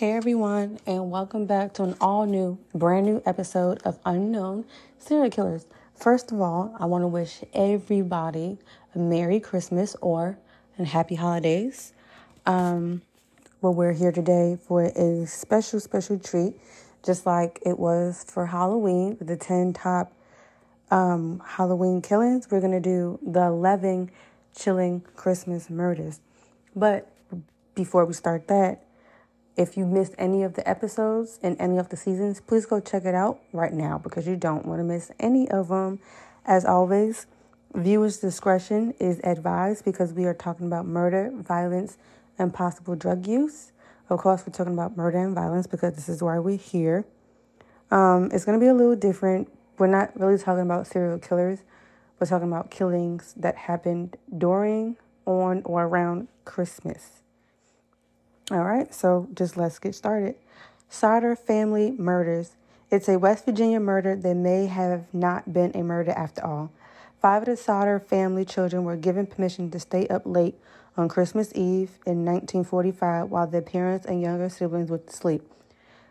Hey everyone, and welcome back to an all new, brand new episode of Unknown Serial Killers. First of all, I want to wish everybody a Merry Christmas or and Happy Holidays. Um, well, we're here today for a special, special treat, just like it was for Halloween the 10 top um, Halloween killings. We're going to do the 11 chilling Christmas murders. But before we start that, if you missed any of the episodes in any of the seasons, please go check it out right now because you don't want to miss any of them. As always, viewers' discretion is advised because we are talking about murder, violence, and possible drug use. Of course, we're talking about murder and violence because this is why we're here. Um, it's going to be a little different. We're not really talking about serial killers. We're talking about killings that happened during, on, or around Christmas. All right, so just let's get started. Sodder family murders. It's a West Virginia murder that may have not been a murder after all. Five of the Sodder family children were given permission to stay up late on Christmas Eve in 1945 while their parents and younger siblings went to sleep.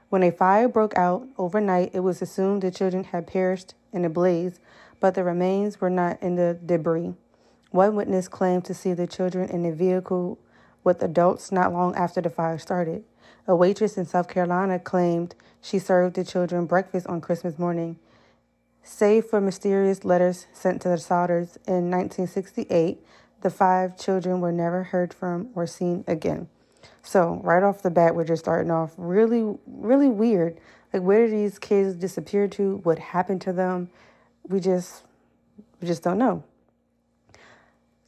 When a fire broke out overnight, it was assumed the children had perished in a blaze, but the remains were not in the debris. One witness claimed to see the children in a vehicle with adults not long after the fire started. A waitress in South Carolina claimed she served the children breakfast on Christmas morning. Save for mysterious letters sent to the Sodders in 1968, the five children were never heard from or seen again. So, right off the bat, we're just starting off really, really weird. Like, where did these kids disappear to? What happened to them? We just, we just don't know.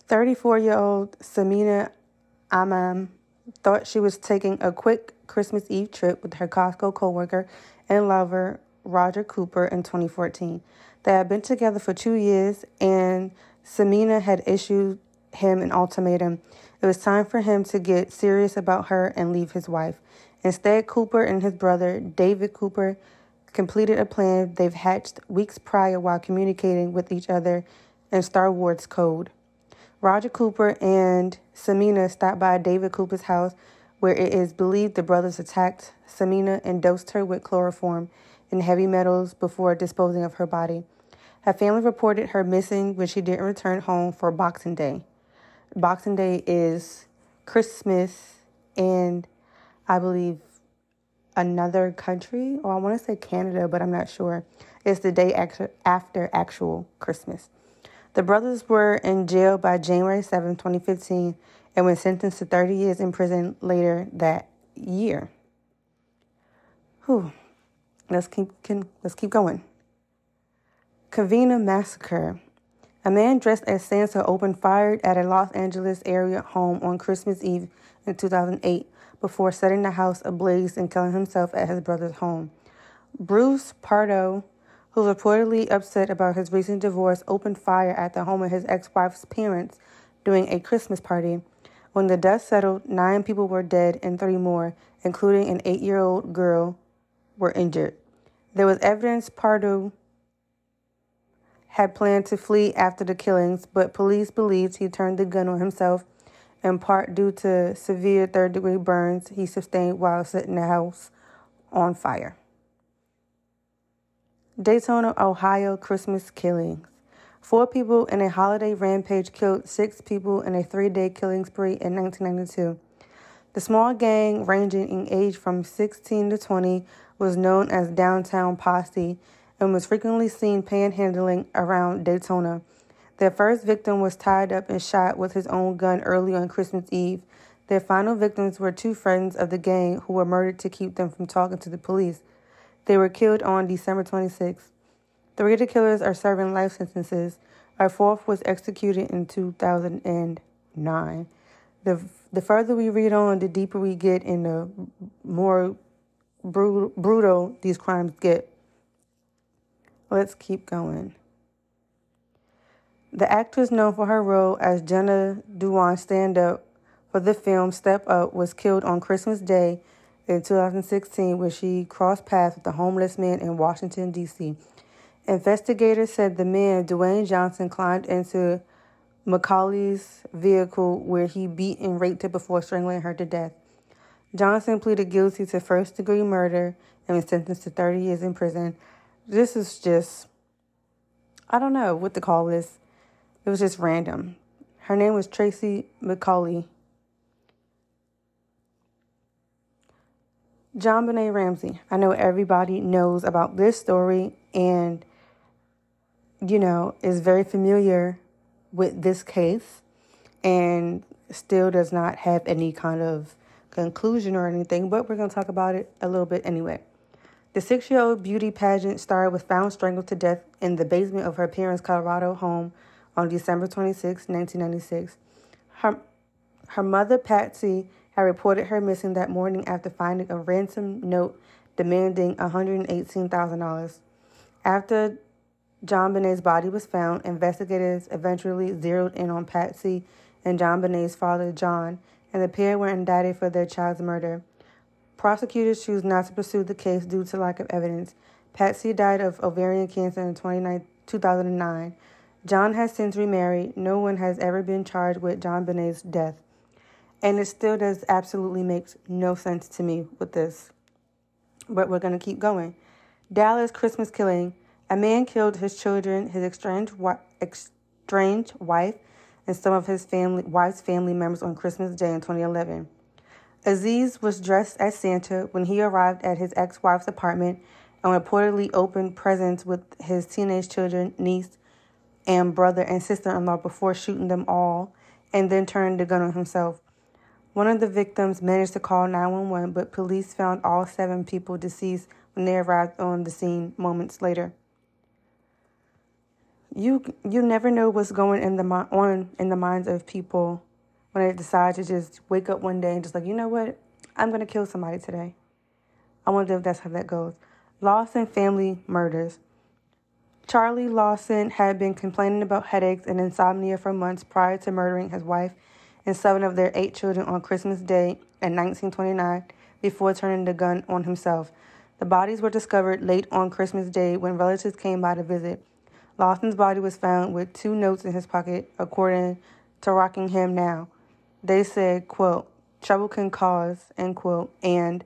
34 year old Samina Amam um, thought she was taking a quick Christmas Eve trip with her Costco coworker and lover, Roger Cooper, in 2014. They had been together for two years, and Samina had issued him an ultimatum. It was time for him to get serious about her and leave his wife. Instead, Cooper and his brother, David Cooper, completed a plan they've hatched weeks prior while communicating with each other in Star Wars code. Roger Cooper and Samina stopped by David Cooper's house, where it is believed the brothers attacked Samina and dosed her with chloroform and heavy metals before disposing of her body. Her family reported her missing when she didn't return home for Boxing Day. Boxing Day is Christmas and I believe another country, or I want to say Canada, but I'm not sure. It's the day after actual Christmas. The brothers were in jail by January 7, 2015, and were sentenced to 30 years in prison later that year. Whew. Let's keep can, let's keep going. Covina massacre. A man dressed as Santa opened fire at a Los Angeles area home on Christmas Eve in 2008 before setting the house ablaze and killing himself at his brother's home. Bruce Pardo who reportedly upset about his recent divorce, opened fire at the home of his ex wife's parents during a Christmas party. When the dust settled, nine people were dead and three more, including an eight year old girl, were injured. There was evidence Pardo had planned to flee after the killings, but police believed he turned the gun on himself, in part due to severe third degree burns he sustained while setting the house on fire. Daytona, Ohio Christmas killings. Four people in a holiday rampage killed six people in a three day killing spree in 1992. The small gang, ranging in age from 16 to 20, was known as Downtown Posse and was frequently seen panhandling around Daytona. Their first victim was tied up and shot with his own gun early on Christmas Eve. Their final victims were two friends of the gang who were murdered to keep them from talking to the police. They were killed on December 26th. Three of the killers are serving life sentences. Our fourth was executed in 2009. The, the further we read on, the deeper we get and the more brutal, brutal these crimes get. Let's keep going. The actress known for her role as Jenna Dewan stand up for the film Step Up was killed on Christmas Day in 2016 when she crossed paths with a homeless man in Washington, D.C. Investigators said the man, Dwayne Johnson, climbed into McCauley's vehicle where he beat and raped her before strangling her to death. Johnson pleaded guilty to first degree murder and was sentenced to 30 years in prison. This is just, I don't know what to call this. It was just random. Her name was Tracy McCauley. JonBenét Ramsey. I know everybody knows about this story and, you know, is very familiar with this case and still does not have any kind of conclusion or anything, but we're going to talk about it a little bit anyway. The six year old beauty pageant star was found strangled to death in the basement of her parents' Colorado home on December 26, 1996. Her, her mother, Patsy, had reported her missing that morning after finding a ransom note demanding $118,000. After JonBenét's body was found, investigators eventually zeroed in on Patsy and JonBenét's father, John, and the pair were indicted for their child's murder. Prosecutors choose not to pursue the case due to lack of evidence. Patsy died of ovarian cancer in 2009. John has since remarried. No one has ever been charged with JonBenét's death. And it still does absolutely makes no sense to me with this. But we're going to keep going. Dallas Christmas killing. A man killed his children, his estranged, estranged wife, and some of his family, wife's family members on Christmas Day in 2011. Aziz was dressed as Santa when he arrived at his ex wife's apartment and reportedly opened presents with his teenage children, niece, and brother and sister in law before shooting them all and then turned the gun on himself. One of the victims managed to call 911, but police found all seven people deceased when they arrived on the scene moments later you you never know what's going in the on in the minds of people when they decide to just wake up one day and just like you know what I'm gonna kill somebody today. I wonder if that's how that goes. Lawson family murders. Charlie Lawson had been complaining about headaches and insomnia for months prior to murdering his wife and seven of their eight children on Christmas Day in 1929 before turning the gun on himself. The bodies were discovered late on Christmas Day when relatives came by to visit. Lawson's body was found with two notes in his pocket, according to Rockingham Now. They said, quote, trouble can cause, end quote, and,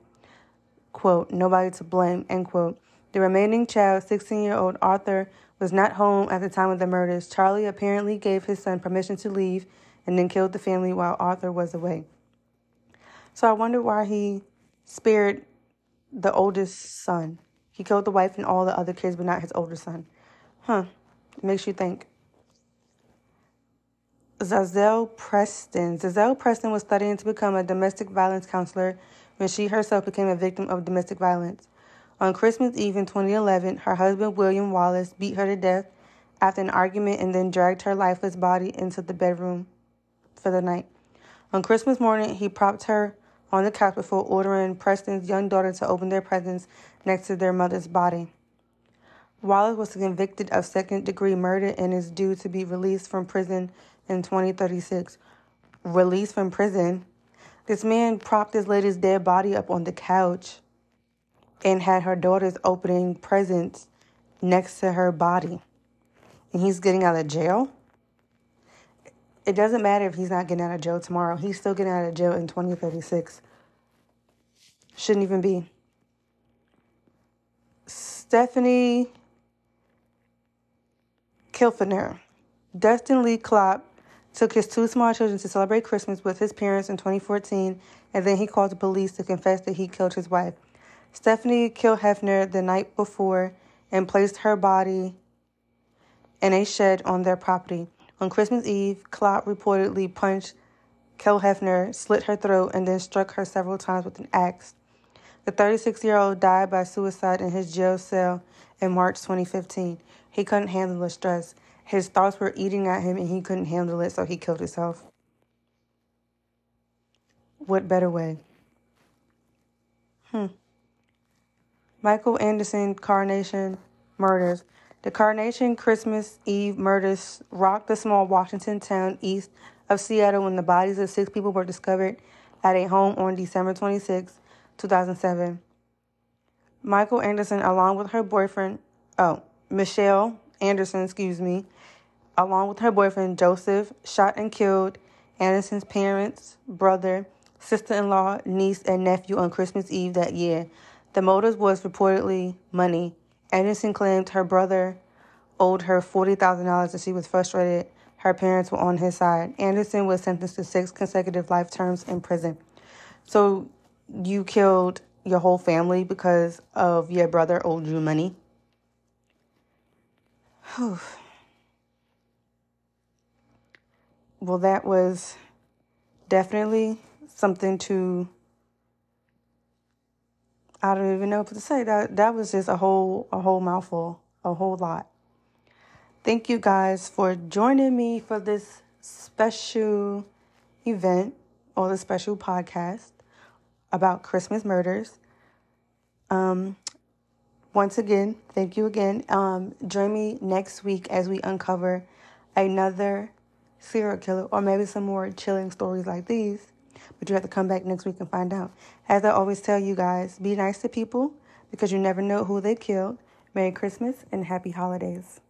quote, nobody to blame, end quote. The remaining child, 16 year old Arthur, was not home at the time of the murders. Charlie apparently gave his son permission to leave and then killed the family while Arthur was away. So I wonder why he spared the oldest son. He killed the wife and all the other kids, but not his older son. Huh. Makes you think. Zazelle Preston. Zazelle Preston was studying to become a domestic violence counselor when she herself became a victim of domestic violence. On Christmas Eve in 2011, her husband William Wallace beat her to death after an argument and then dragged her lifeless body into the bedroom for the night. On Christmas morning, he propped her on the couch before ordering Preston's young daughter to open their presents next to their mother's body. Wallace was convicted of second degree murder and is due to be released from prison in 2036. Released from prison? This man propped his lady's dead body up on the couch and had her daughters opening presents next to her body. And he's getting out of jail? It doesn't matter if he's not getting out of jail tomorrow. He's still getting out of jail in 2036. Shouldn't even be. Stephanie Kilfener. Dustin Lee Klopp took his two small children to celebrate Christmas with his parents in 2014, and then he called the police to confess that he killed his wife. Stephanie killed Hefner the night before and placed her body in a shed on their property. On Christmas Eve, Klopp reportedly punched Kel Hefner, slit her throat, and then struck her several times with an axe. The 36 year old died by suicide in his jail cell in March 2015. He couldn't handle the stress. His thoughts were eating at him and he couldn't handle it, so he killed himself. What better way? Hmm. Michael Anderson Carnation murders. The Carnation Christmas Eve murders rocked the small Washington town east of Seattle when the bodies of six people were discovered at a home on December 26, 2007. Michael Anderson, along with her boyfriend, oh, Michelle Anderson, excuse me, along with her boyfriend Joseph, shot and killed Anderson's parents, brother, sister in law, niece, and nephew on Christmas Eve that year. The motive was reportedly money. Anderson claimed her brother owed her $40,000 and she was frustrated her parents were on his side. Anderson was sentenced to six consecutive life terms in prison. So you killed your whole family because of your brother owed you money? Whew. Well, that was definitely something to I don't even know what to say. That that was just a whole a whole mouthful, a whole lot. Thank you guys for joining me for this special event or the special podcast about Christmas murders. Um once again, thank you again. Um, join me next week as we uncover another serial killer or maybe some more chilling stories like these. But you have to come back next week and find out. As I always tell you guys, be nice to people because you never know who they killed. Merry Christmas and happy holidays.